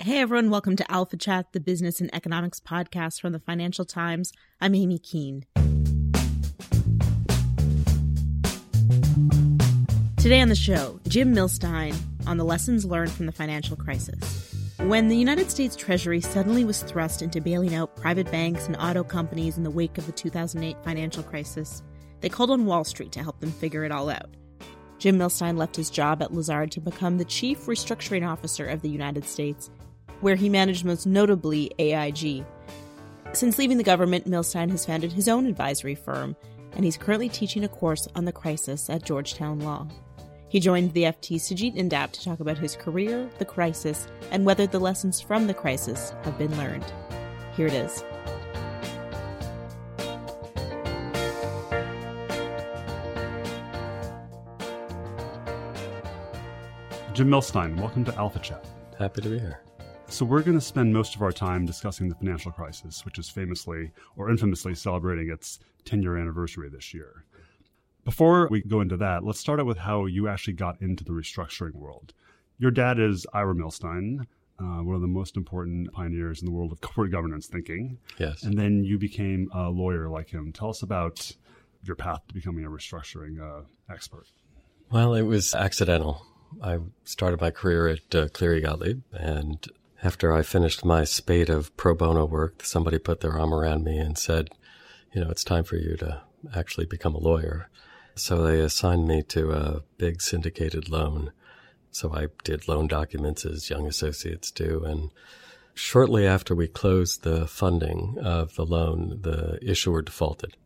Hey everyone, welcome to Alpha Chat, the business and economics podcast from the Financial Times. I'm Amy Keene. Today on the show, Jim Millstein on the lessons learned from the financial crisis. When the United States Treasury suddenly was thrust into bailing out private banks and auto companies in the wake of the 2008 financial crisis, they called on Wall Street to help them figure it all out. Jim Millstein left his job at Lazard to become the chief restructuring officer of the United States where he managed most notably AIG. Since leaving the government, Millstein has founded his own advisory firm, and he's currently teaching a course on the crisis at Georgetown Law. He joined the FT Sujeet Indap to talk about his career, the crisis, and whether the lessons from the crisis have been learned. Here it is. Jim Millstein, welcome to Alpha Chat. Happy to be here. So, we're going to spend most of our time discussing the financial crisis, which is famously or infamously celebrating its 10 year anniversary this year. Before we go into that, let's start out with how you actually got into the restructuring world. Your dad is Ira Millstein, uh, one of the most important pioneers in the world of corporate governance thinking. Yes. And then you became a lawyer like him. Tell us about your path to becoming a restructuring uh, expert. Well, it was accidental. I started my career at uh, Cleary Gottlieb, and after I finished my spate of pro bono work, somebody put their arm around me and said, you know, it's time for you to actually become a lawyer. So they assigned me to a big syndicated loan. So I did loan documents as young associates do. And shortly after we closed the funding of the loan, the issuer defaulted.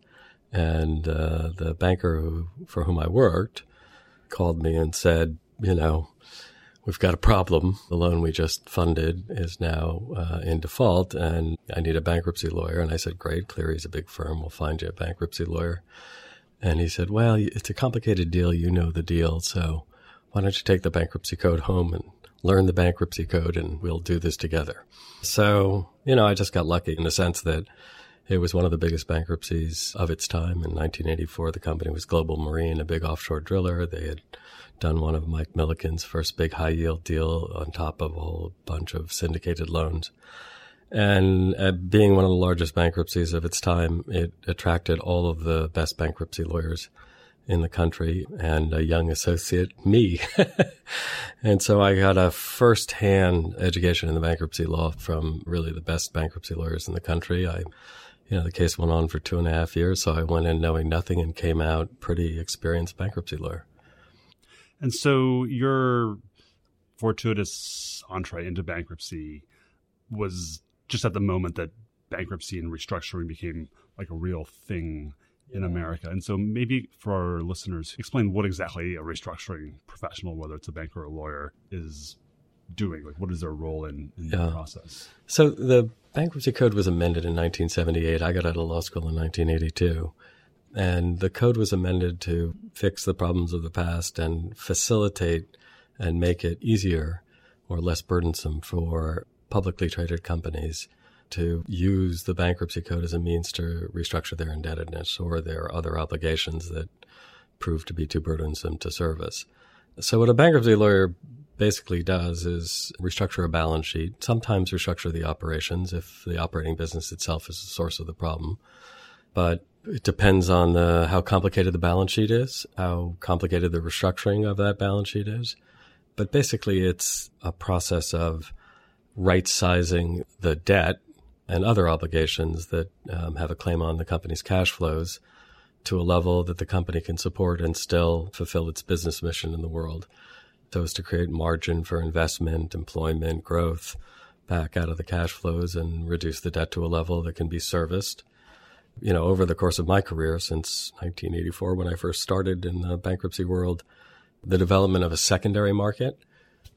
And uh, the banker who, for whom I worked called me and said, you know, we've got a problem. The loan we just funded is now uh, in default, and I need a bankruptcy lawyer. And I said, Great, Cleary's a big firm. We'll find you a bankruptcy lawyer. And he said, Well, it's a complicated deal. You know the deal. So why don't you take the bankruptcy code home and learn the bankruptcy code, and we'll do this together. So, you know, I just got lucky in the sense that it was one of the biggest bankruptcies of its time. In 1984, the company was Global Marine, a big offshore driller. They had done one of Mike Milliken's first big high yield deal on top of a whole bunch of syndicated loans. And uh, being one of the largest bankruptcies of its time, it attracted all of the best bankruptcy lawyers in the country and a young associate, me. and so I got a first-hand education in the bankruptcy law from really the best bankruptcy lawyers in the country. I, you know, the case went on for two and a half years, so I went in knowing nothing and came out pretty experienced bankruptcy lawyer. And so your fortuitous entree into bankruptcy was just at the moment that bankruptcy and restructuring became like a real thing in America. And so maybe for our listeners, explain what exactly a restructuring professional, whether it's a banker or a lawyer, is doing. Like what is their role in, in yeah. the process? So the bankruptcy code was amended in 1978. I got out of law school in 1982. And the code was amended to fix the problems of the past and facilitate and make it easier or less burdensome for publicly traded companies to use the bankruptcy code as a means to restructure their indebtedness or their other obligations that prove to be too burdensome to service. So what a bankruptcy lawyer basically does is restructure a balance sheet, sometimes restructure the operations if the operating business itself is the source of the problem. But it depends on the, how complicated the balance sheet is, how complicated the restructuring of that balance sheet is. But basically, it's a process of right sizing the debt and other obligations that um, have a claim on the company's cash flows to a level that the company can support and still fulfill its business mission in the world. So as to create margin for investment, employment, growth back out of the cash flows and reduce the debt to a level that can be serviced you know, over the course of my career since 1984, when I first started in the bankruptcy world, the development of a secondary market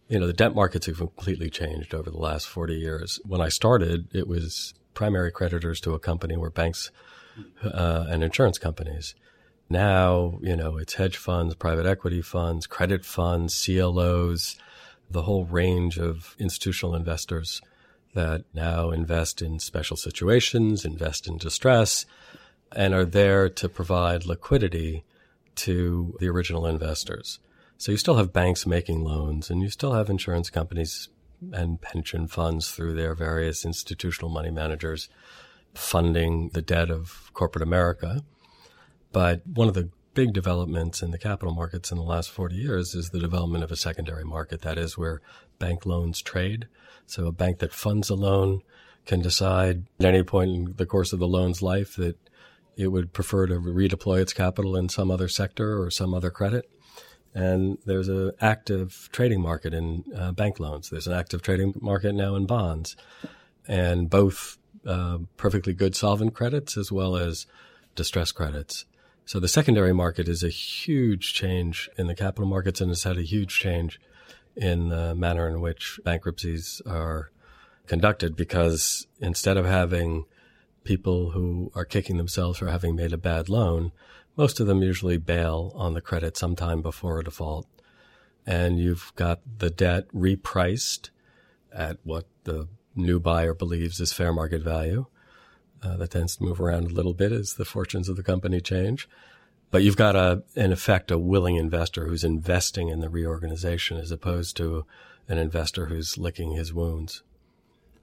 You know, the debt markets have completely changed over the last 40 years. When I started, it was primary creditors to a company were banks uh, and insurance companies. Now, you know, it's hedge funds, private equity funds, credit funds, CLOs, the whole range of institutional investors that now invest in special situations, invest in distress, and are there to provide liquidity to the original investors. So you still have banks making loans and you still have insurance companies and pension funds through their various institutional money managers funding the debt of corporate America. But one of the big developments in the capital markets in the last 40 years is the development of a secondary market. That is where bank loans trade. So a bank that funds a loan can decide at any point in the course of the loan's life that it would prefer to redeploy its capital in some other sector or some other credit. And there's an active trading market in uh, bank loans. There's an active trading market now in bonds, and both uh, perfectly good solvent credits as well as distressed credits. So the secondary market is a huge change in the capital markets and has had a huge change in the manner in which bankruptcies are conducted because instead of having people who are kicking themselves for having made a bad loan, most of them usually bail on the credit sometime before a default. And you've got the debt repriced at what the new buyer believes is fair market value. Uh, that tends to move around a little bit as the fortunes of the company change. But you've got a, in effect, a willing investor who's investing in the reorganization as opposed to an investor who's licking his wounds.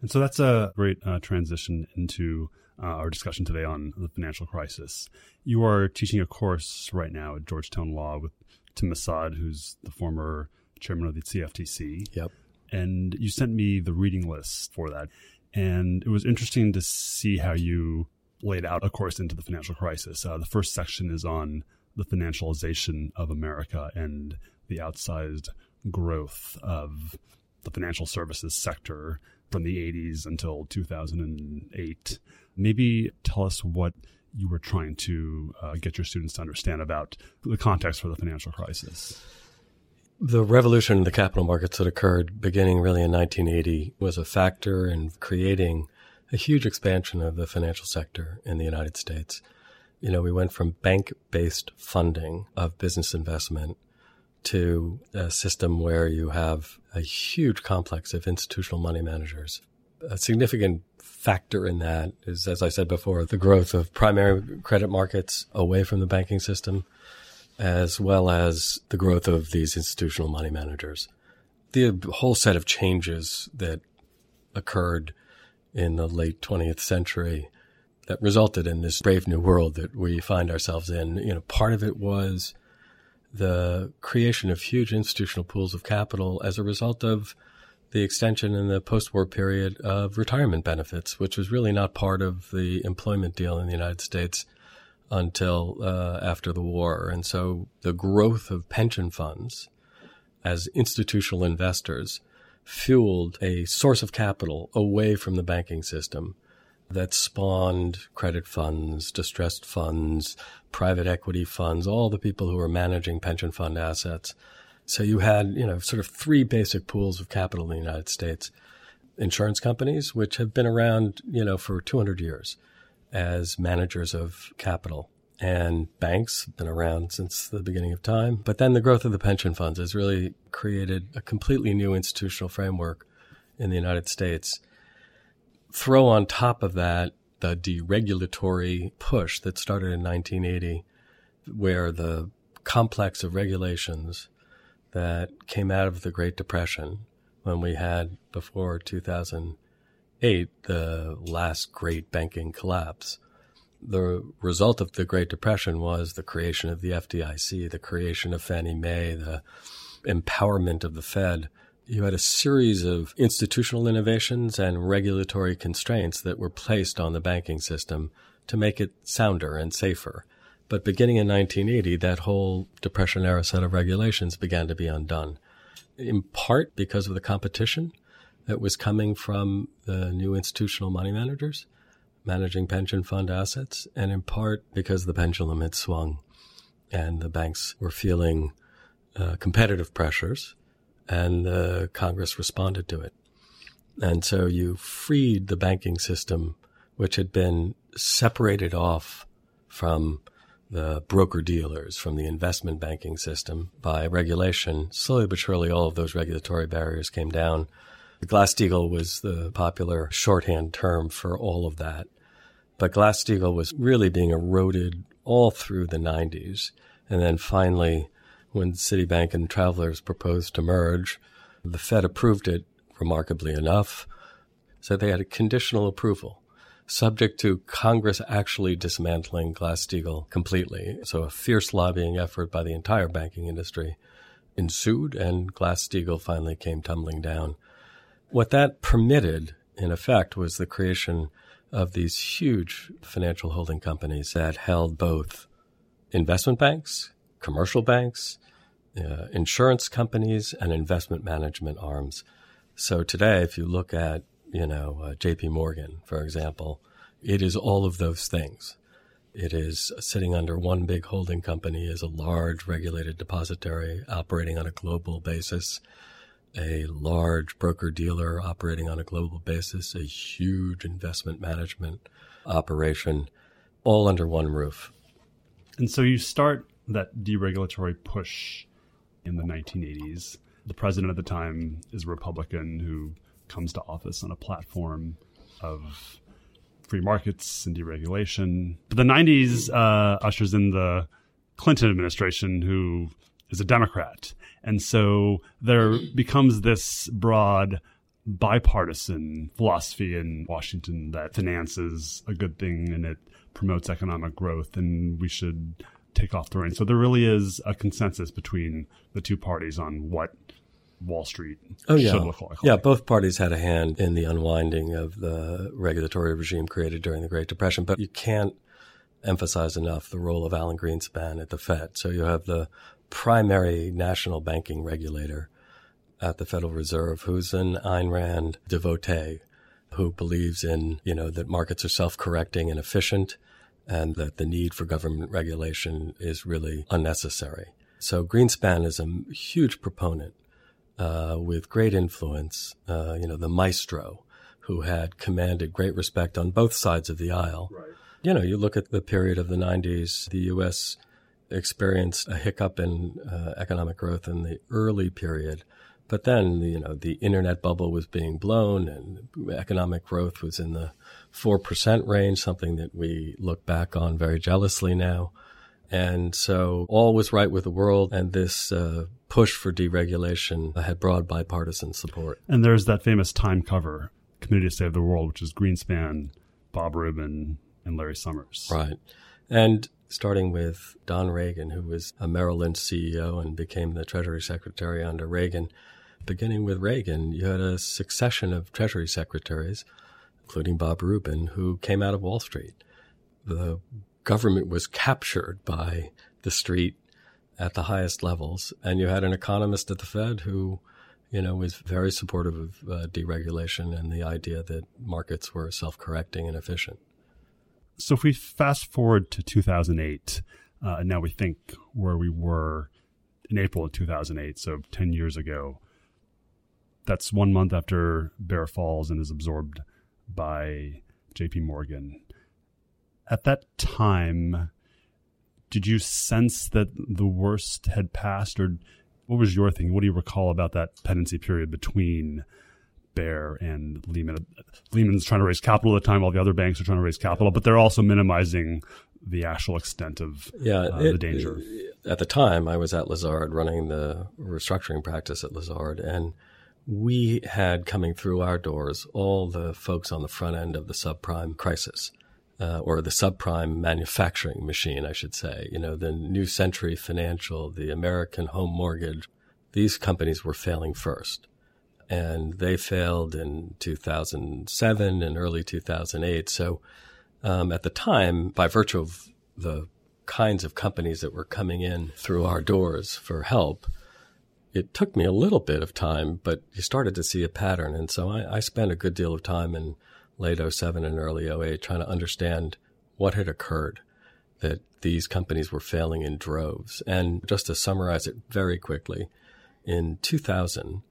And so that's a great uh, transition into uh, our discussion today on the financial crisis. You are teaching a course right now at Georgetown Law with Tim Massad, who's the former chairman of the CFTC. Yep. And you sent me the reading list for that. And it was interesting to see how you laid out a course into the financial crisis. Uh, the first section is on the financialization of America and the outsized growth of the financial services sector from the 80s until 2008. Maybe tell us what you were trying to uh, get your students to understand about the context for the financial crisis. The revolution in the capital markets that occurred beginning really in 1980 was a factor in creating a huge expansion of the financial sector in the United States. You know, we went from bank based funding of business investment to a system where you have a huge complex of institutional money managers. A significant factor in that is, as I said before, the growth of primary credit markets away from the banking system, as well as the growth of these institutional money managers. The whole set of changes that occurred in the late 20th century that resulted in this brave new world that we find ourselves in. You know, part of it was the creation of huge institutional pools of capital as a result of the extension in the post-war period of retirement benefits, which was really not part of the employment deal in the United States until uh, after the war. And so the growth of pension funds as institutional investors fueled a source of capital away from the banking system that spawned credit funds, distressed funds, private equity funds, all the people who were managing pension fund assets. So you had, you know, sort of three basic pools of capital in the United States. Insurance companies, which have been around, you know, for 200 years as managers of capital and banks have been around since the beginning of time. But then the growth of the pension funds has really created a completely new institutional framework in the United States. Throw on top of that the deregulatory push that started in 1980, where the complex of regulations that came out of the Great Depression when we had before 2008 the last great banking collapse the result of the Great Depression was the creation of the FDIC, the creation of Fannie Mae, the empowerment of the Fed. You had a series of institutional innovations and regulatory constraints that were placed on the banking system to make it sounder and safer. But beginning in 1980, that whole Depression era set of regulations began to be undone, in part because of the competition that was coming from the new institutional money managers managing pension fund assets, and in part because the pendulum had swung and the banks were feeling uh, competitive pressures and the Congress responded to it. And so you freed the banking system, which had been separated off from the broker dealers, from the investment banking system by regulation. Slowly but surely, all of those regulatory barriers came down. Glass-Steagall was the popular shorthand term for all of that. But Glass-Steagall was really being eroded all through the 90s. And then finally, when Citibank and Travelers proposed to merge, the Fed approved it remarkably enough. So they had a conditional approval subject to Congress actually dismantling Glass-Steagall completely. So a fierce lobbying effort by the entire banking industry ensued and Glass-Steagall finally came tumbling down. What that permitted, in effect, was the creation of these huge financial holding companies that held both investment banks, commercial banks, uh, insurance companies, and investment management arms. So today, if you look at you know, uh, JP Morgan, for example, it is all of those things. It is sitting under one big holding company as a large regulated depository operating on a global basis, a large broker dealer operating on a global basis, a huge investment management operation, all under one roof. And so you start that deregulatory push in the 1980s. The president at the time is a Republican who comes to office on a platform of free markets and deregulation. But the 90s uh, ushers in the Clinton administration, who is a Democrat. And so there becomes this broad bipartisan philosophy in Washington that finance is a good thing and it promotes economic growth and we should take off the reins. So there really is a consensus between the two parties on what Wall Street oh, yeah. should look like. Yeah, both parties had a hand in the unwinding of the regulatory regime created during the Great Depression, but you can't emphasize enough the role of Alan Greenspan at the Fed. So you have the primary national banking regulator at the Federal Reserve who's an Ayn Rand devotee who believes in, you know, that markets are self-correcting and efficient and that the need for government regulation is really unnecessary. So Greenspan is a huge proponent uh, with great influence, uh, you know, the maestro who had commanded great respect on both sides of the aisle. Right. You know, you look at the period of the 90s, the U.S. experienced a hiccup in uh, economic growth in the early period. But then, you know, the internet bubble was being blown and economic growth was in the 4% range, something that we look back on very jealously now. And so all was right with the world, and this uh, push for deregulation had broad bipartisan support. And there's that famous time cover, Committee to Save the World, which is Greenspan, Bob Rubin, and Larry Summers. Right. And starting with Don Regan, who was a Merrill Lynch CEO and became the Treasury Secretary under Reagan. Beginning with Reagan, you had a succession of Treasury secretaries, including Bob Rubin, who came out of Wall Street. The government was captured by the street at the highest levels. And you had an economist at the Fed who, you know, was very supportive of uh, deregulation and the idea that markets were self correcting and efficient. So if we fast forward to 2008, uh, and now we think where we were in April of 2008, so 10 years ago, that's one month after Bear falls and is absorbed by JP Morgan at that time, did you sense that the worst had passed, or what was your thing? What do you recall about that pendency period between Bear and Lehman? Lehman's trying to raise capital at the time, while the other banks are trying to raise capital, but they're also minimizing the actual extent of yeah, uh, it, the danger. At the time, I was at Lazard running the restructuring practice at Lazard, and we had coming through our doors all the folks on the front end of the subprime crisis uh, or the subprime manufacturing machine, I should say. You know, the New Century Financial, the American Home Mortgage, these companies were failing first. And they failed in 2007 and early 2008. So um, at the time, by virtue of the kinds of companies that were coming in through our doors for help, it took me a little bit of time, but you started to see a pattern. And so I, I spent a good deal of time in late 07 and early 08 trying to understand what had occurred that these companies were failing in droves. And just to summarize it very quickly, in 2000,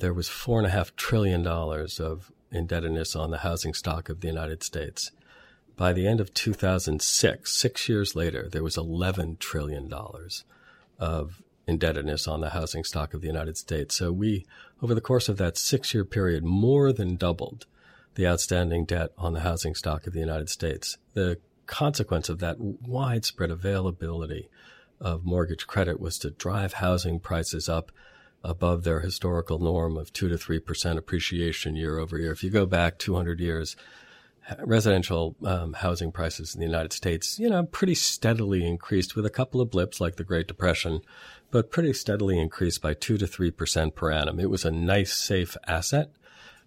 there was $4.5 trillion of indebtedness on the housing stock of the United States. By the end of 2006, six years later, there was $11 trillion of indebtedness on the housing stock of the United States. So we, over the course of that six year period, more than doubled the outstanding debt on the housing stock of the United States. The consequence of that widespread availability of mortgage credit was to drive housing prices up above their historical norm of 2 to 3% appreciation year over year. If you go back 200 years, residential um, housing prices in the United States, you know, pretty steadily increased with a couple of blips like the Great Depression, but pretty steadily increased by 2 to 3% per annum. It was a nice, safe asset.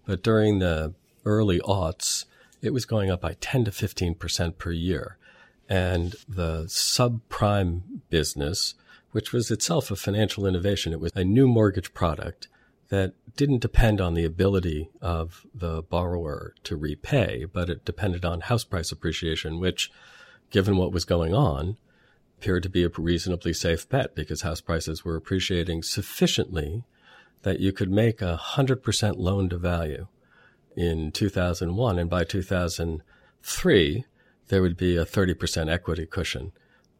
But during the early aughts, it was going up by 10 to 15% per year. And the subprime business, which was itself a financial innovation, it was a new mortgage product that didn't depend on the ability of the borrower to repay, but it depended on house price appreciation, which, given what was going on, appeared to be a reasonably safe bet because house prices were appreciating sufficiently that you could make a 100% loan to value in 2001. And by 2003, there would be a 30% equity cushion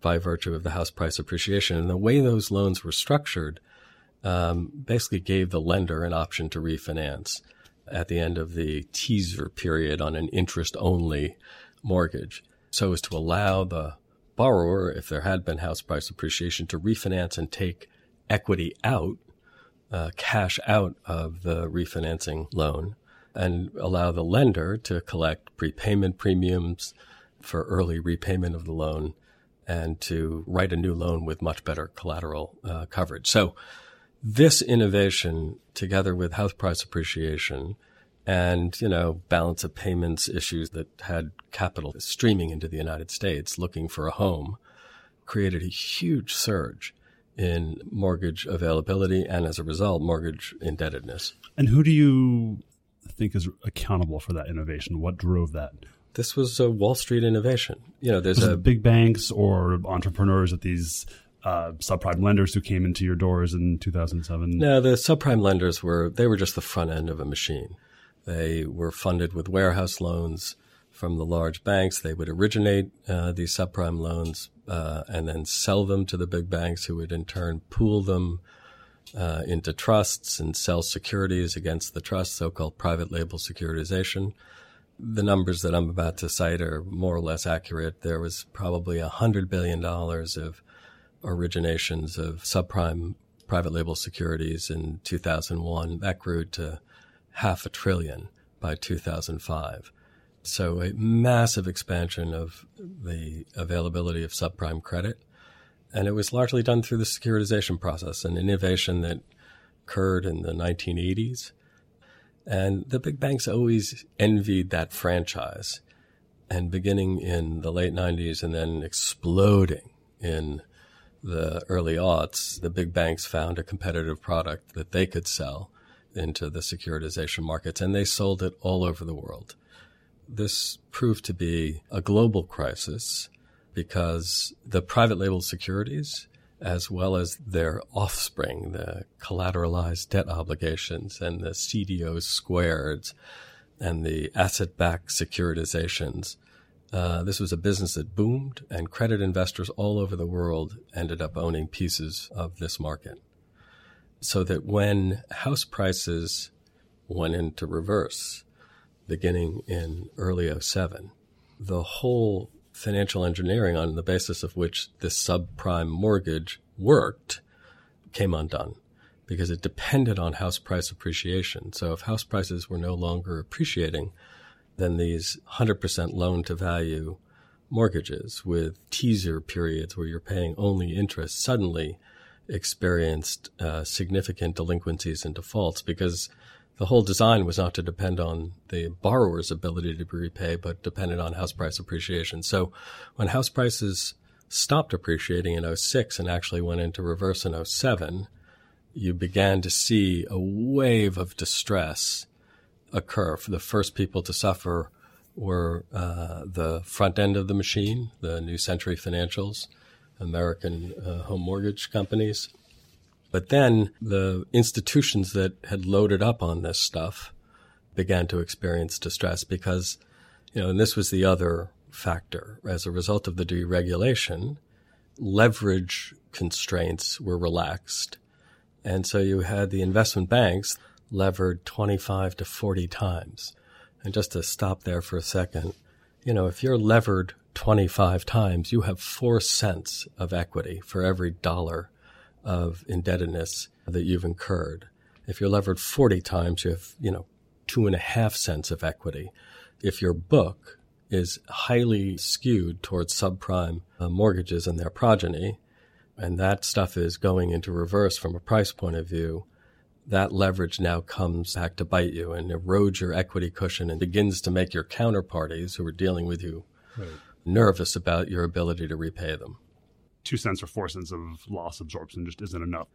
by virtue of the house price appreciation. And the way those loans were structured um, basically gave the lender an option to refinance at the end of the teaser period on an interest only mortgage so as to allow the borrower, if there had been house price appreciation, to refinance and take equity out, uh, cash out of the refinancing loan and allow the lender to collect prepayment premiums for early repayment of the loan and to write a new loan with much better collateral uh, coverage. So this innovation together with house price appreciation and, you know, balance of payments issues that had capital streaming into the United States looking for a home created a huge surge in mortgage availability and as a result, mortgage indebtedness. And who do you think is accountable for that innovation? What drove that? This was a Wall Street innovation. You know, there's a big banks or entrepreneurs at these uh, subprime lenders who came into your doors in 2007. No, the subprime lenders were they were just the front end of a machine. They were funded with warehouse loans from the large banks. They would originate uh, these subprime loans uh, and then sell them to the big banks, who would in turn pool them uh, into trusts and sell securities against the trust, so-called private label securitization. The numbers that I'm about to cite are more or less accurate. There was probably $100 billion of originations of subprime private label securities in 2001. That grew to half a trillion by 2005. So a massive expansion of the availability of subprime credit. And it was largely done through the securitization process, an innovation that occurred in the 1980s. And the big banks always envied that franchise. And beginning in the late 90s and then exploding in the early aughts, the big banks found a competitive product that they could sell into the securitization markets, and they sold it all over the world. This proved to be a global crisis because the private label securities, as well as their offspring, the collateralized debt obligations and the CDO squareds and the asset backed securitizations, uh, this was a business that boomed, and credit investors all over the world ended up owning pieces of this market. So that when house prices went into reverse, beginning in early 07, the whole financial engineering on the basis of which this subprime mortgage worked came undone because it depended on house price appreciation. So if house prices were no longer appreciating, then these 100% loan to value mortgages with teaser periods where you're paying only interest suddenly experienced uh, significant delinquencies and defaults because the whole design was not to depend on the borrower's ability to repay, but depended on house price appreciation. So when house prices stopped appreciating in 06 and actually went into reverse in 07, you began to see a wave of distress occur. The first people to suffer were uh, the front end of the machine, the New Century Financials, American uh, home mortgage companies, But then the institutions that had loaded up on this stuff began to experience distress because, you know, and this was the other factor. As a result of the deregulation, leverage constraints were relaxed. And so you had the investment banks levered 25 to 40 times. And just to stop there for a second, you know, if you're levered 25 times, you have four cents of equity for every dollar of indebtedness that you've incurred. If you're levered 40 times, you have, you know, two and a half cents of equity. If your book is highly skewed towards subprime uh, mortgages and their progeny, and that stuff is going into reverse from a price point of view, that leverage now comes back to bite you and erodes your equity cushion and begins to make your counterparties who are dealing with you right. nervous about your ability to repay them two cents or four cents of loss absorption just isn't enough.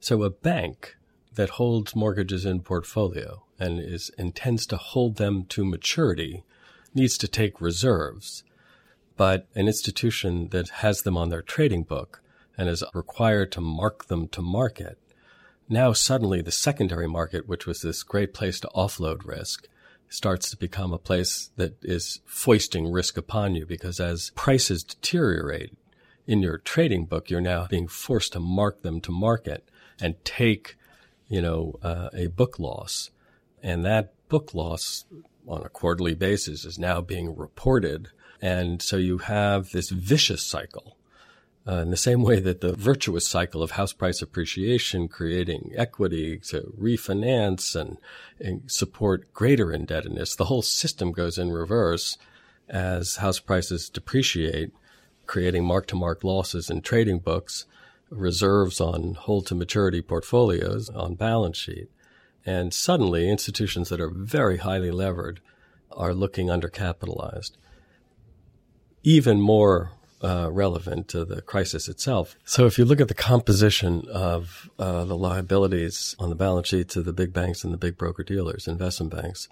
So a bank that holds mortgages in portfolio and is intends to hold them to maturity needs to take reserves. But an institution that has them on their trading book and is required to mark them to market, now suddenly the secondary market, which was this great place to offload risk, starts to become a place that is foisting risk upon you because as prices deteriorate, in your trading book, you're now being forced to mark them to market and take, you know, uh, a book loss. And that book loss on a quarterly basis is now being reported. And so you have this vicious cycle. Uh, in the same way that the virtuous cycle of house price appreciation, creating equity to refinance and, and support greater indebtedness, the whole system goes in reverse as house prices depreciate creating mark to mark losses in trading books, reserves on hold to maturity portfolios on balance sheet. And suddenly, institutions that are very highly levered are looking undercapitalized. Even more uh, relevant to the crisis itself. So, if you look at the composition of uh, the liabilities on the balance sheets of the big banks and the big broker dealers, investment banks,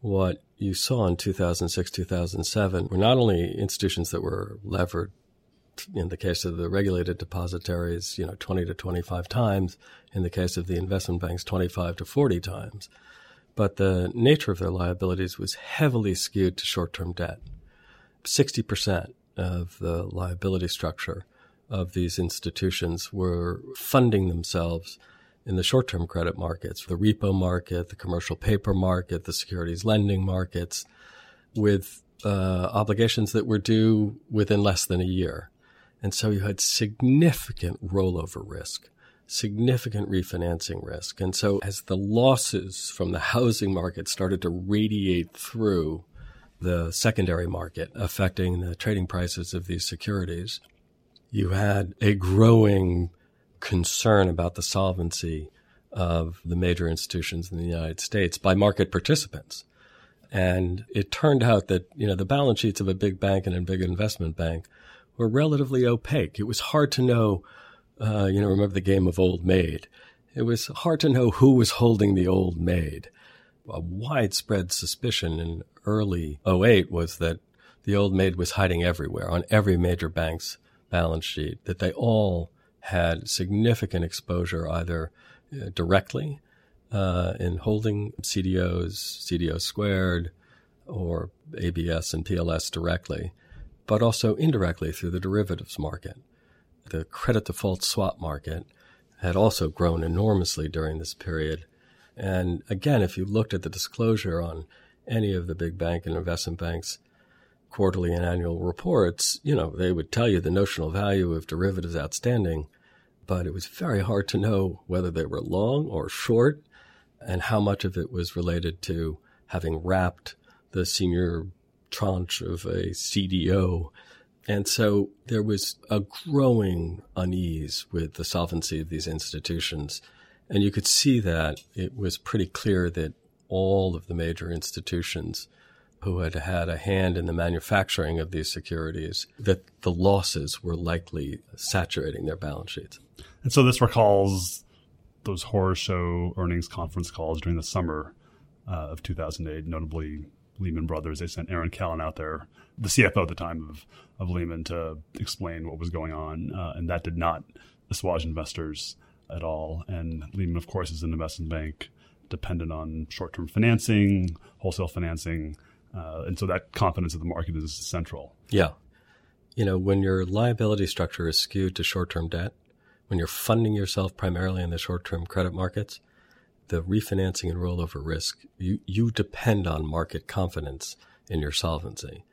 what you saw in 2006, 2007 were not only institutions that were levered in the case of the regulated depositories, you know, 20 to 25 times, in the case of the investment banks, 25 to 40 times. But the nature of their liabilities was heavily skewed to short term debt. 60% of the liability structure of these institutions were funding themselves in the short term credit markets, the repo market, the commercial paper market, the securities lending markets, with uh, obligations that were due within less than a year. And so you had significant rollover risk, significant refinancing risk. And so as the losses from the housing market started to radiate through the secondary market, affecting the trading prices of these securities, you had a growing concern about the solvency of the major institutions in the United States by market participants. And it turned out that, you know, the balance sheets of a big bank and a big investment bank were relatively opaque. It was hard to know, uh, you know, remember the game of Old Maid. It was hard to know who was holding the old maid. A widespread suspicion in early 08 was that the old maid was hiding everywhere on every major bank's balance sheet, that they all had significant exposure either uh, directly uh, in holding CDOs, CDO squared, or ABS and PLS directly, but also indirectly through the derivatives market. The credit default swap market had also grown enormously during this period. And again, if you looked at the disclosure on any of the big bank and investment banks' quarterly and annual reports, you know, they would tell you the notional value of derivatives outstanding, but it was very hard to know whether they were long or short and how much of it was related to having wrapped the senior tranche of a CDO. And so there was a growing unease with the solvency of these institutions. And you could see that it was pretty clear that all of the major institutions who had had a hand in the manufacturing of these securities, that the losses were likely saturating their balance sheets. And so this recalls those horror show earnings conference calls during the summer uh, of 2008, notably Lehman Brothers. They sent Erin Callan out there, the CFO at the time of, of Lehman, to explain what was going on. Uh, and that did not assuage investors' at all. And Lehman, of course, is an investment bank dependent on short term financing, wholesale financing. Uh, and so that confidence of the market is central. Yeah. You know, when your liability structure is skewed to short term debt, when you're funding yourself primarily in the short term credit markets, the refinancing and rollover risk, you, you depend on market confidence in your solvency.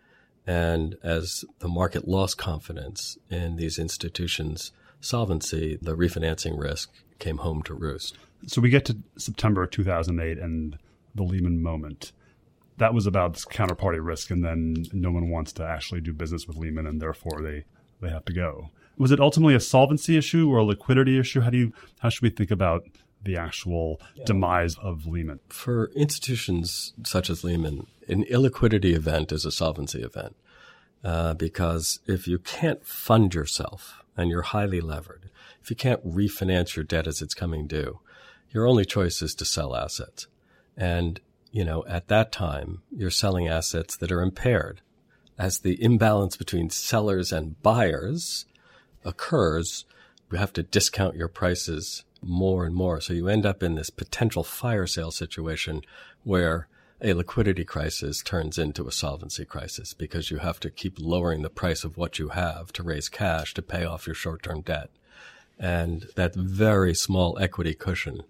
And as the market lost confidence in these institutions' solvency, the refinancing risk came home to roost. So we get to September 2008 and the Lehman moment. That was about counterparty risk, and then no one wants to actually do business with Lehman, and therefore they, they have to go. Was it ultimately a solvency issue or a liquidity issue? How do you how should we think about the actual yeah. demise of Lehman? For institutions such as Lehman, an illiquidity event is a solvency event. Uh, because if you can't fund yourself and you're highly levered, if you can't refinance your debt as it's coming due, your only choice is to sell assets. And, you know, at that time, you're selling assets that are impaired. As the imbalance between sellers and buyers occurs, you have to discount your prices more and more. So you end up in this potential fire sale situation where a liquidity crisis turns into a solvency crisis because you have to keep lowering the price of what you have to raise cash to pay off your short term debt. And that very small equity cushion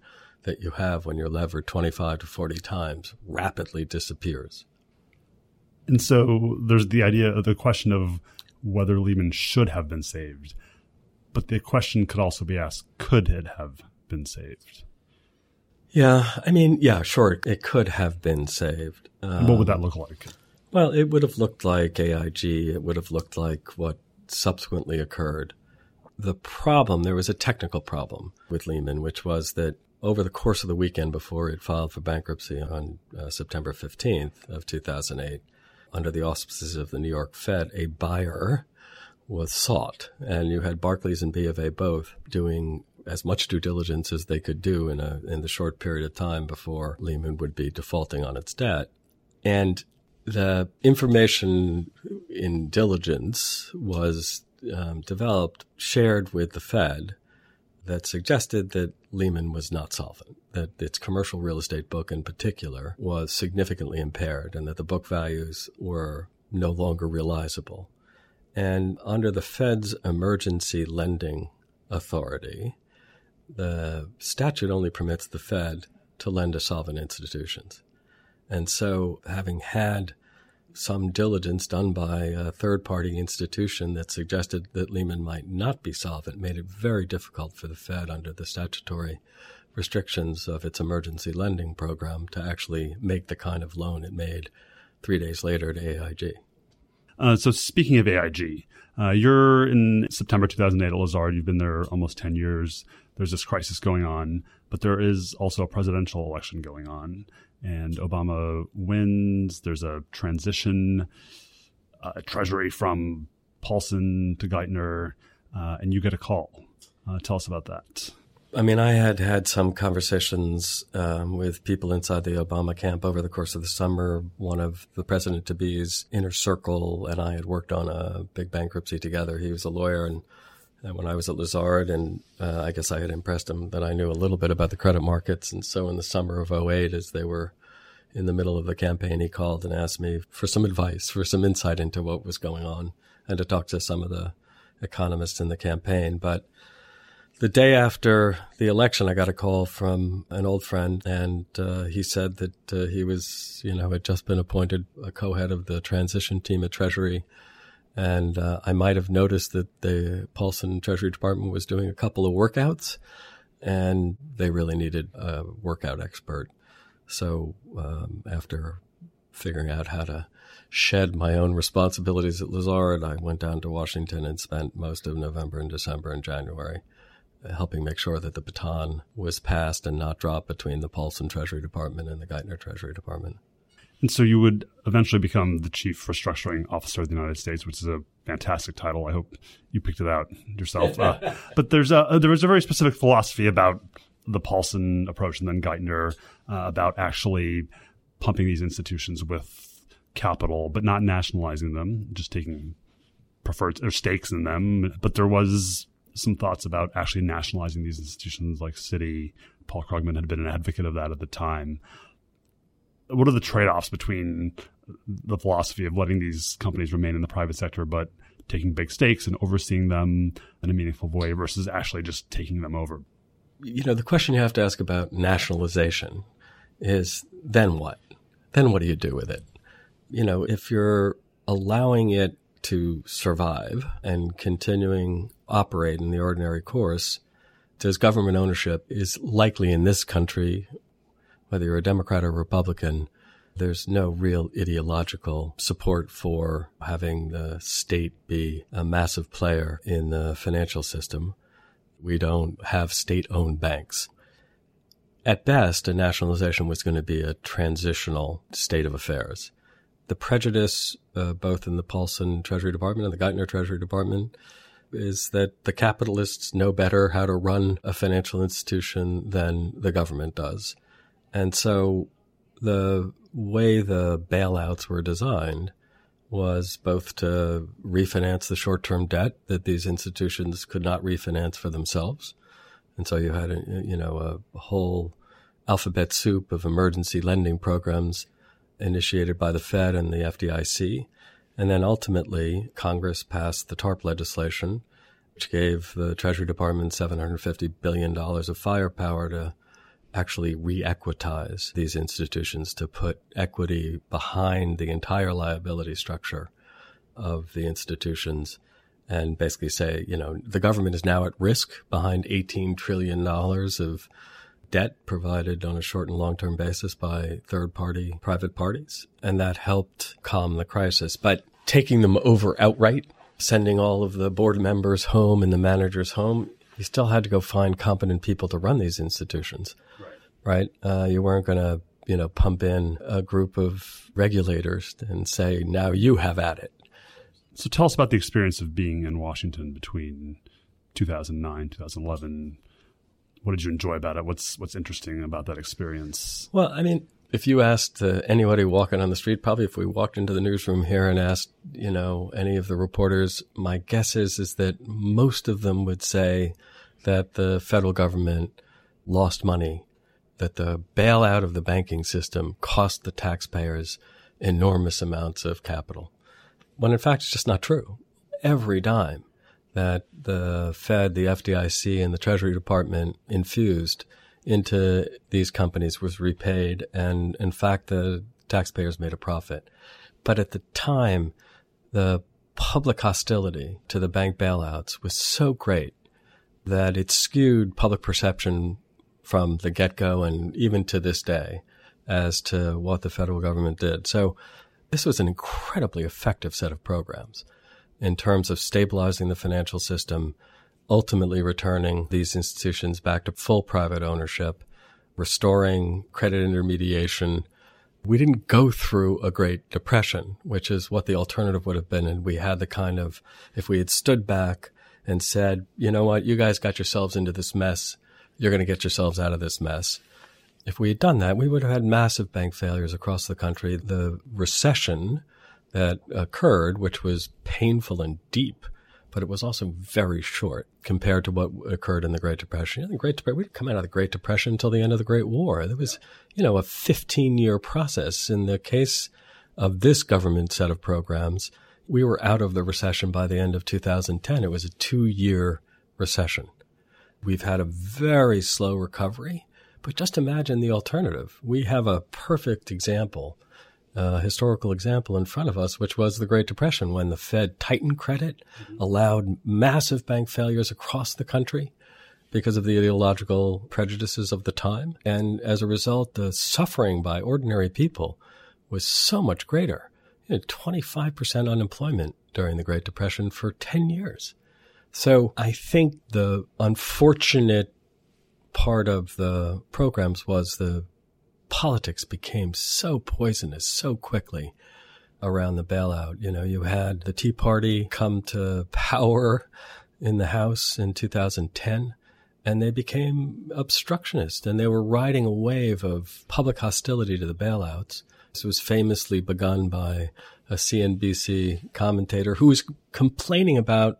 that you have when you're levered 25 to 40 times rapidly disappears. And so there's the idea of the question of whether Lehman should have been saved. But the question could also be asked could it have been saved? Yeah, I mean, yeah, sure, it could have been saved. Um, what would that look like? Well, it would have looked like AIG. It would have looked like what subsequently occurred. The problem, there was a technical problem with Lehman, which was that over the course of the weekend before it filed for bankruptcy on uh, September 15th of 2008, under the auspices of the New York Fed, a buyer was sought, and you had Barclays and B of A both doing as much due diligence as they could do in a in the short period of time before Lehman would be defaulting on its debt. And the information in diligence was um, developed, shared with the Fed, that suggested that Lehman was not solvent, that its commercial real estate book in particular was significantly impaired, and that the book values were no longer realizable. And under the Fed's emergency lending authority, the statute only permits the Fed to lend to solvent institutions. And so, having had some diligence done by a third party institution that suggested that Lehman might not be solvent made it very difficult for the Fed under the statutory restrictions of its emergency lending program to actually make the kind of loan it made three days later to AIG. Uh, so speaking of AIG, uh, you're in September 2008 at Lazard. You've been there almost 10 years. There's this crisis going on, but there is also a presidential election going on, and Obama wins. There's a transition, uh, Treasury from Paulson to Geithner, uh, and you get a call. Uh, tell us about that. I mean, I had had some conversations um, with people inside the Obama camp over the course of the summer. One of the president to be's inner circle and I had worked on a big bankruptcy together. He was a lawyer, and, and when I was at Lazard, and uh, I guess I had impressed him that I knew a little bit about the credit markets. And so, in the summer of 08, as they were in the middle of the campaign, he called and asked me for some advice, for some insight into what was going on, and to talk to some of the economists in the campaign. But the day after the election, I got a call from an old friend, and uh, he said that uh, he was, you know, had just been appointed a co-head of the transition team at Treasury, and uh, I might have noticed that the Paulson Treasury Department was doing a couple of workouts, and they really needed a workout expert. So um, after figuring out how to shed my own responsibilities at Lazard, I went down to Washington and spent most of November and December and January helping make sure that the baton was passed and not dropped between the Paulson Treasury Department and the Geithner Treasury Department. And so you would eventually become the chief restructuring officer of the United States, which is a fantastic title. I hope you picked it out yourself. Uh, but there's a there was a very specific philosophy about the Paulson approach and then Geithner uh, about actually pumping these institutions with capital, but not nationalizing them, just taking preferred or stakes in them. But there was some thoughts about actually nationalizing these institutions like Citi. Paul Krugman had been an advocate of that at the time. What are the trade offs between the philosophy of letting these companies remain in the private sector, but taking big stakes and overseeing them in a meaningful way versus actually just taking them over? You know, the question you have to ask about nationalization is then what? Then what do you do with it? You know, if you're allowing it to survive and continuing operate in the ordinary course, does government ownership is likely in this country, whether you're a Democrat or Republican, there's no real ideological support for having the state be a massive player in the financial system. We don't have state owned banks. At best, a nationalization was going to be a transitional state of affairs. The prejudice, uh, both in the Paulson Treasury Department and the Geithner Treasury Department, is that the capitalists know better how to run a financial institution than the government does. And so the way the bailouts were designed was both to refinance the short-term debt that these institutions could not refinance for themselves. And so you had, a, you know, a whole alphabet soup of emergency lending programs initiated by the Fed and the FDIC. And then ultimately, Congress passed the TARP legislation, which gave the Treasury Department $750 billion of firepower to actually re-equitize these institutions to put equity behind the entire liability structure of the institutions and basically say, you know, the government is now at risk behind $18 trillion of debt provided on a short and long term basis by third party private parties. And that helped calm the crisis. But taking them over outright, sending all of the board members home and the managers home, you still had to go find competent people to run these institutions right? Uh, you weren't going to, you know, pump in a group of regulators and say, now you have at it. So tell us about the experience of being in Washington between 2009, 2011. What did you enjoy about it? What's what's interesting about that experience? Well, I mean, if you asked uh, anybody walking on the street, probably if we walked into the newsroom here and asked, you know, any of the reporters, my guess is is that most of them would say that the federal government lost money that the bailout of the banking system cost the taxpayers enormous amounts of capital. When in fact, it's just not true. Every dime that the Fed, the FDIC, and the Treasury Department infused into these companies was repaid. And in fact, the taxpayers made a profit. But at the time, the public hostility to the bank bailouts was so great that it skewed public perception from the get go and even to this day as to what the federal government did. So this was an incredibly effective set of programs in terms of stabilizing the financial system, ultimately returning these institutions back to full private ownership, restoring credit intermediation. We didn't go through a Great Depression, which is what the alternative would have been. And we had the kind of, if we had stood back and said, you know what, you guys got yourselves into this mess you're going to get yourselves out of this mess. If we had done that, we would have had massive bank failures across the country. The recession that occurred, which was painful and deep, but it was also very short compared to what occurred in the Great Depression. The Great Depression, we didn't come out of the Great Depression until the end of the Great War. There was, you know, a 15 year process. In the case of this government set of programs, we were out of the recession by the end of 2010. It was a two year recession. We've had a very slow recovery, but just imagine the alternative. We have a perfect example, a historical example in front of us, which was the Great Depression when the Fed tightened credit, mm-hmm. allowed massive bank failures across the country because of the ideological prejudices of the time. And as a result, the suffering by ordinary people was so much greater. You know, 25% unemployment during the Great Depression for 10 years. So I think the unfortunate part of the programs was the politics became so poisonous so quickly around the bailout. You know, you had the Tea Party come to power in the House in 2010 and they became obstructionist and they were riding a wave of public hostility to the bailouts. This was famously begun by a CNBC commentator who was complaining about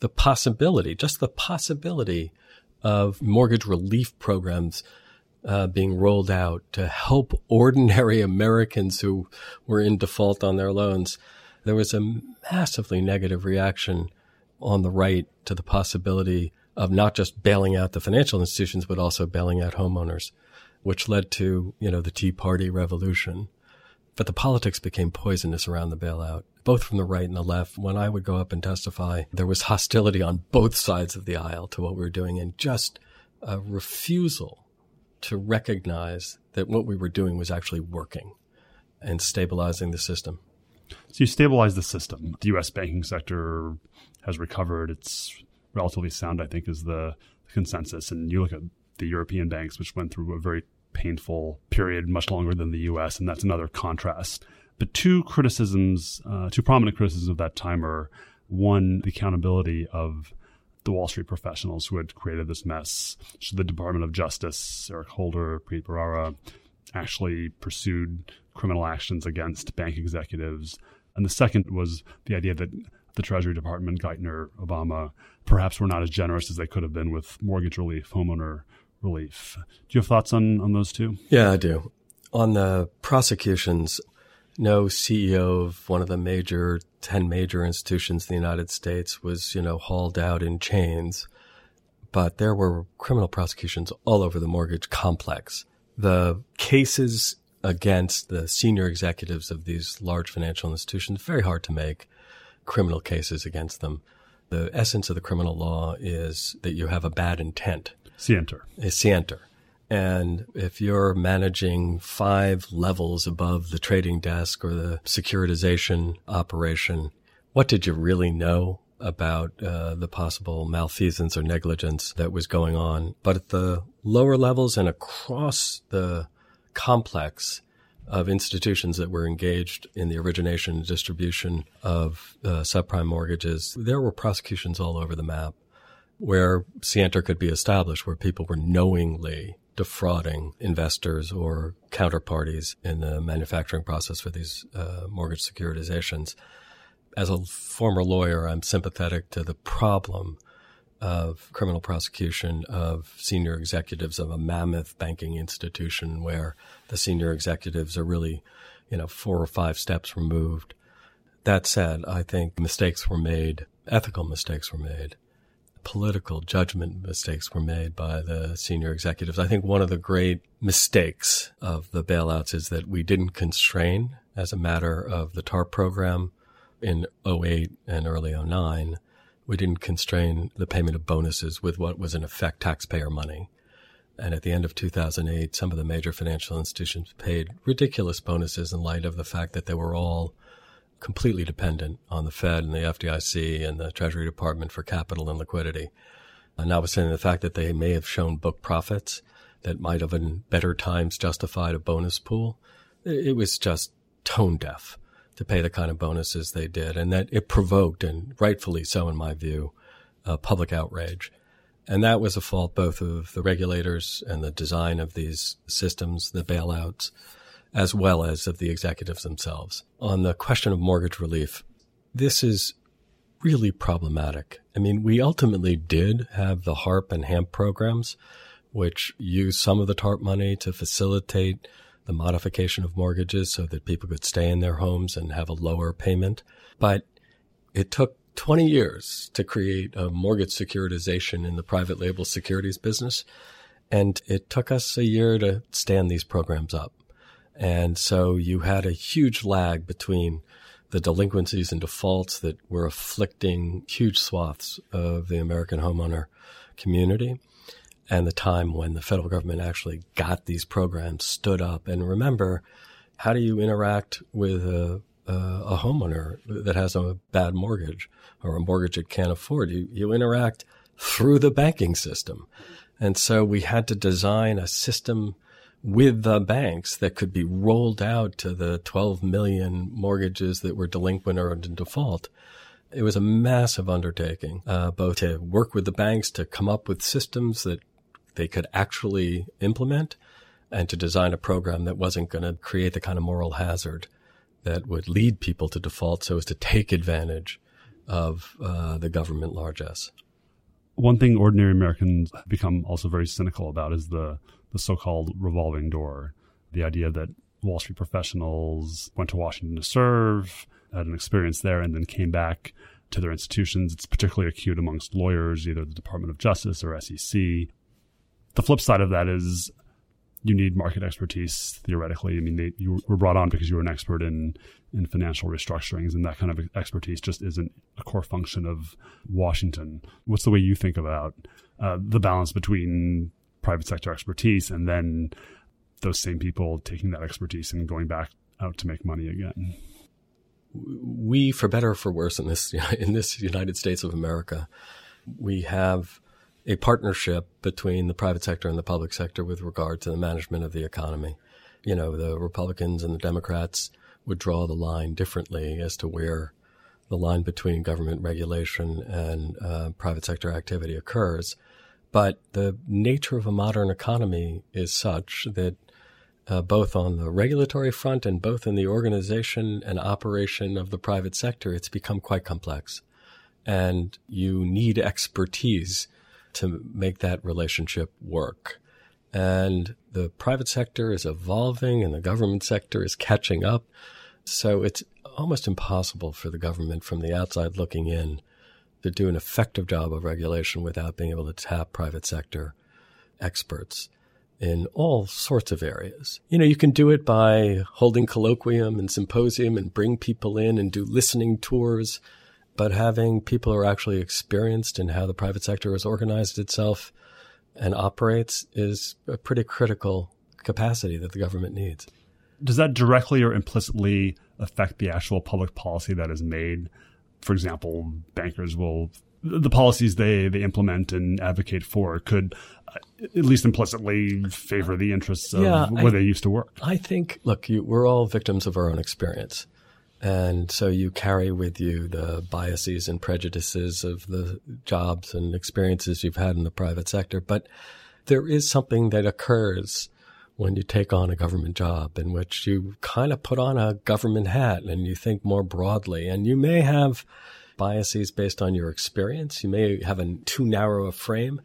the possibility, just the possibility of mortgage relief programs uh, being rolled out to help ordinary Americans who were in default on their loans, there was a massively negative reaction on the right to the possibility of not just bailing out the financial institutions, but also bailing out homeowners, which led to, you know, the Tea Party revolution. But the politics became poisonous around the bailout, both from the right and the left. When I would go up and testify, there was hostility on both sides of the aisle to what we were doing and just a refusal to recognize that what we were doing was actually working and stabilizing the system. So you stabilize the system. The U.S. banking sector has recovered. It's relatively sound, I think, is the consensus. And you look at the European banks, which went through a very painful period, much longer than the U.S., and that's another contrast. But two criticisms, uh, two prominent criticisms of that time are one, the accountability of the Wall Street professionals who had created this mess. Should the Department of Justice, Eric Holder, Preet Bharara, actually pursued criminal actions against bank executives? And the second was the idea that the Treasury Department, Geithner, Obama, perhaps were not as generous as they could have been with mortgage relief, homeowner relief. Do you have thoughts on, on those two? Yeah, I do. On the prosecutions, no CEO of one of the major 10 major institutions in the United States was, you know, hauled out in chains. But there were criminal prosecutions all over the mortgage complex. The cases against the senior executives of these large financial institutions, very hard to make criminal cases against them. The essence of the criminal law is that you have a bad intent. Scienter. A scienter. And if you're managing five levels above the trading desk or the securitization operation, what did you really know about uh, the possible malfeasance or negligence that was going on? But at the lower levels and across the complex of institutions that were engaged in the origination and distribution of uh, subprime mortgages, there were prosecutions all over the map where scienter could be established, where people were knowingly defrauding investors or counterparties in the manufacturing process for these uh, mortgage securitizations. As a former lawyer, I'm sympathetic to the problem of criminal prosecution of senior executives of a mammoth banking institution where the senior executives are really, you know, four or five steps removed. That said, I think mistakes were made, ethical mistakes were made political judgment mistakes were made by the senior executives. I think one of the great mistakes of the bailouts is that we didn't constrain as a matter of the TARP program in 08 and early 09. We didn't constrain the payment of bonuses with what was in effect taxpayer money. And at the end of 2008, some of the major financial institutions paid ridiculous bonuses in light of the fact that they were all completely dependent on the Fed and the FDIC and the Treasury Department for capital and liquidity. And notwithstanding the fact that they may have shown book profits that might have in better times justified a bonus pool, it was just tone deaf to pay the kind of bonuses they did. And that it provoked, and rightfully so in my view, uh, public outrage. And that was a fault both of the regulators and the design of these systems, the bailouts, as well as of the executives themselves. On the question of mortgage relief, this is really problematic. I mean, we ultimately did have the HARP and HAMP programs, which used some of the TARP money to facilitate the modification of mortgages so that people could stay in their homes and have a lower payment. But it took 20 years to create a mortgage securitization in the private label securities business. And it took us a year to stand these programs up. And so you had a huge lag between the delinquencies and defaults that were afflicting huge swaths of the American homeowner community and the time when the federal government actually got these programs stood up. And remember, how do you interact with a, a, a homeowner that has a bad mortgage or a mortgage it can't afford? You, you interact through the banking system. And so we had to design a system with the banks that could be rolled out to the 12 million mortgages that were delinquent or in default. It was a massive undertaking, uh, both to work with the banks to come up with systems that they could actually implement and to design a program that wasn't going to create the kind of moral hazard that would lead people to default so as to take advantage of uh, the government largesse. One thing ordinary Americans become also very cynical about is the, the so called revolving door. The idea that Wall Street professionals went to Washington to serve, had an experience there, and then came back to their institutions. It's particularly acute amongst lawyers, either the Department of Justice or SEC. The flip side of that is you need market expertise theoretically. I mean, they, you were brought on because you were an expert in in financial restructurings, and that kind of expertise just isn't a core function of Washington. What's the way you think about uh, the balance between private sector expertise and then those same people taking that expertise and going back out to make money again? We, for better or for worse, in this in this United States of America, we have a partnership between the private sector and the public sector with regard to the management of the economy. You know, the Republicans and the Democrats would draw the line differently as to where the line between government regulation and uh, private sector activity occurs. But the nature of a modern economy is such that uh, both on the regulatory front and both in the organization and operation of the private sector, it's become quite complex. And you need expertise to make that relationship work. And the private sector is evolving and the government sector is catching up. So it's almost impossible for the government from the outside looking in to do an effective job of regulation without being able to tap private sector experts in all sorts of areas. You know, you can do it by holding colloquium and symposium and bring people in and do listening tours but having people who are actually experienced in how the private sector has organized itself and operates is a pretty critical capacity that the government needs. Does that directly or implicitly affect the actual public policy that is made? For example, bankers will the policies they, they implement and advocate for could uh, at least implicitly favor the interests of yeah, where I, they used to work. I think, look, you, we're all victims of our own experience. And so you carry with you the biases and prejudices of the jobs and experiences you've had in the private sector. But there is something that occurs when you take on a government job in which you kind of put on a government hat and you think more broadly. And you may have biases based on your experience. You may have a too narrow a frame,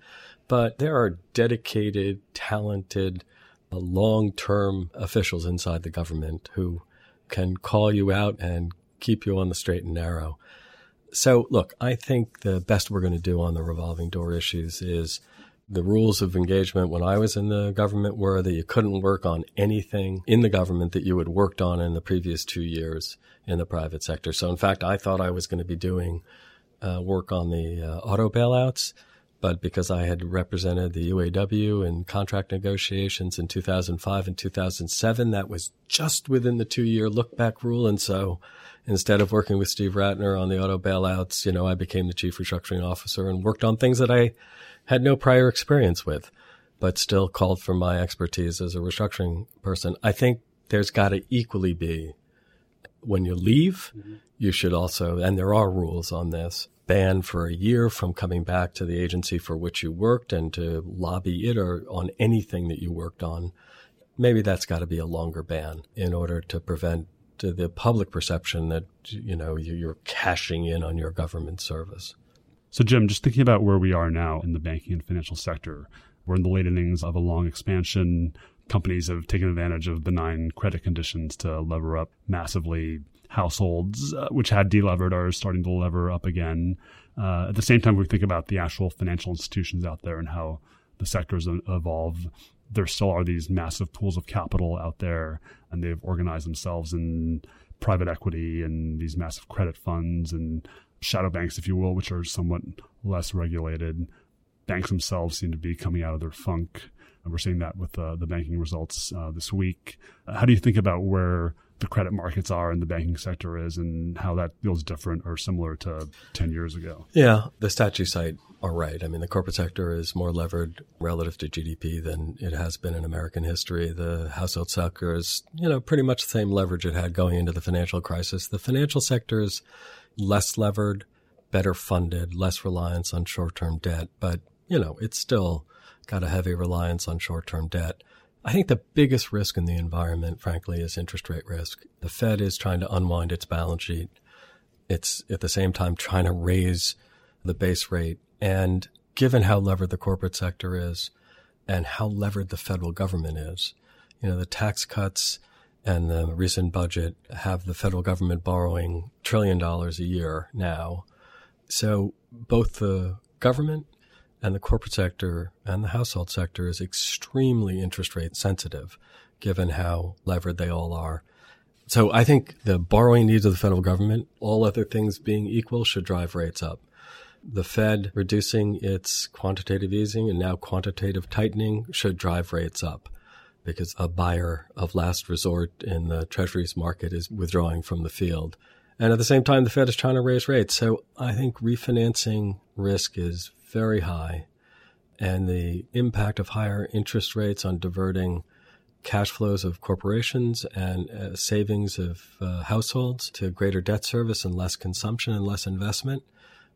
but there are dedicated, talented, uh, long term officials inside the government who can call you out and keep you on the straight and narrow. So, look, I think the best we're going to do on the revolving door issues is the rules of engagement when I was in the government were that you couldn't work on anything in the government that you had worked on in the previous two years in the private sector. So, in fact, I thought I was going to be doing uh, work on the uh, auto bailouts but because I had represented the UAW in contract negotiations in 2005 and 2007, that was just within the two year look back rule. And so instead of working with Steve Ratner on the auto bailouts, you know, I became the chief restructuring officer and worked on things that I had no prior experience with, but still called for my expertise as a restructuring person. I think there's got to equally be when you leave, mm-hmm. you should also, and there are rules on this, ban for a year from coming back to the agency for which you worked and to lobby it or on anything that you worked on. Maybe that's got to be a longer ban in order to prevent the public perception that you know you're cashing in on your government service. So, Jim, just thinking about where we are now in the banking and financial sector, we're in the late innings of a long expansion. Companies have taken advantage of benign credit conditions to lever up massively households, uh, which had delevered, are starting to lever up again. Uh, at the same time, we think about the actual financial institutions out there and how the sectors evolve. There still are these massive pools of capital out there, and they've organized themselves in private equity and these massive credit funds and shadow banks, if you will, which are somewhat less regulated. Banks themselves seem to be coming out of their funk. And we're seeing that with uh, the banking results uh, this week. how do you think about where the credit markets are and the banking sector is and how that feels different or similar to 10 years ago. Yeah, the stats cite are right. I mean, the corporate sector is more levered relative to GDP than it has been in American history. The household sector is, you know, pretty much the same leverage it had going into the financial crisis. The financial sector is less levered, better funded, less reliance on short-term debt, but, you know, it's still got a heavy reliance on short-term debt. I think the biggest risk in the environment, frankly, is interest rate risk. The Fed is trying to unwind its balance sheet. it's at the same time trying to raise the base rate. And given how levered the corporate sector is and how levered the federal government is, you know, the tax cuts and the recent budget have the federal government borrowing trillion dollars a year now. So both the government and the corporate sector and the household sector is extremely interest rate sensitive, given how levered they all are. So I think the borrowing needs of the federal government, all other things being equal, should drive rates up. The Fed reducing its quantitative easing and now quantitative tightening should drive rates up because a buyer of last resort in the treasuries market is withdrawing from the field. And at the same time, the Fed is trying to raise rates. So I think refinancing risk is very high. And the impact of higher interest rates on diverting cash flows of corporations and uh, savings of uh, households to greater debt service and less consumption and less investment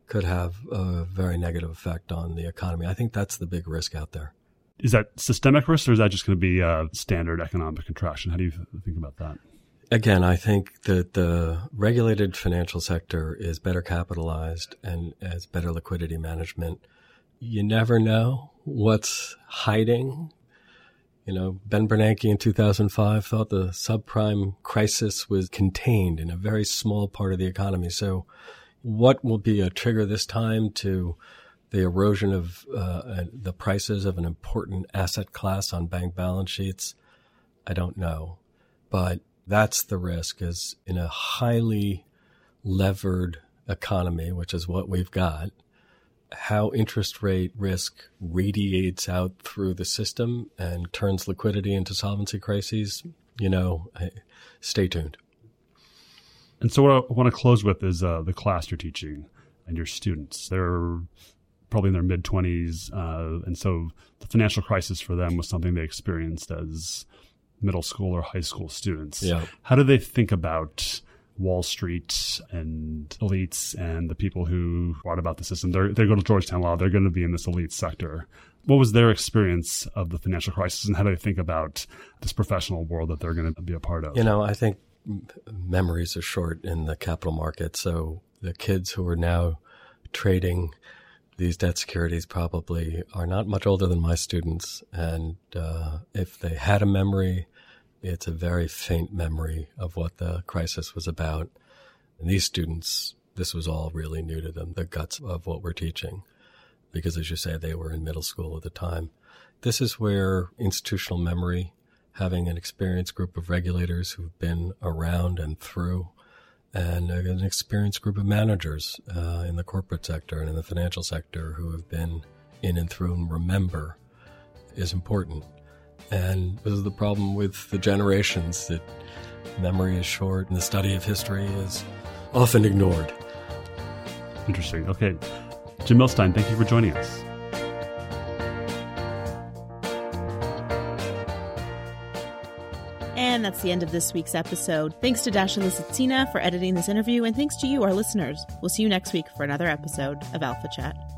could have a very negative effect on the economy. I think that's the big risk out there. Is that systemic risk or is that just going to be a standard economic contraction? How do you think about that? Again, I think that the regulated financial sector is better capitalized and has better liquidity management. You never know what's hiding you know, Ben Bernanke in 2005 thought the subprime crisis was contained in a very small part of the economy. So, what will be a trigger this time to the erosion of uh, the prices of an important asset class on bank balance sheets? I don't know. But that's the risk is in a highly levered economy, which is what we've got, how interest rate risk radiates out through the system and turns liquidity into solvency crises, you know, stay tuned. And so, what I want to close with is uh, the class you're teaching and your students. They're probably in their mid 20s. Uh, and so, the financial crisis for them was something they experienced as middle school or high school students. Yeah. How do they think about Wall Street and elites and the people who brought about the system. They're, they go to Georgetown Law. They're going to be in this elite sector. What was their experience of the financial crisis and how do they think about this professional world that they're going to be a part of? You know, I think memories are short in the capital market. So the kids who are now trading these debt securities probably are not much older than my students. And uh, if they had a memory, it's a very faint memory of what the crisis was about. And these students, this was all really new to them, the guts of what we're teaching. Because as you say, they were in middle school at the time. This is where institutional memory, having an experienced group of regulators who've been around and through, and an experienced group of managers uh, in the corporate sector and in the financial sector who have been in and through and remember is important. And this is the problem with the generations that memory is short and the study of history is often ignored. Interesting. Okay. Jim Millstein, thank you for joining us. That's the end of this week's episode. Thanks to Dasha Lisitsina for editing this interview, and thanks to you, our listeners. We'll see you next week for another episode of Alpha Chat.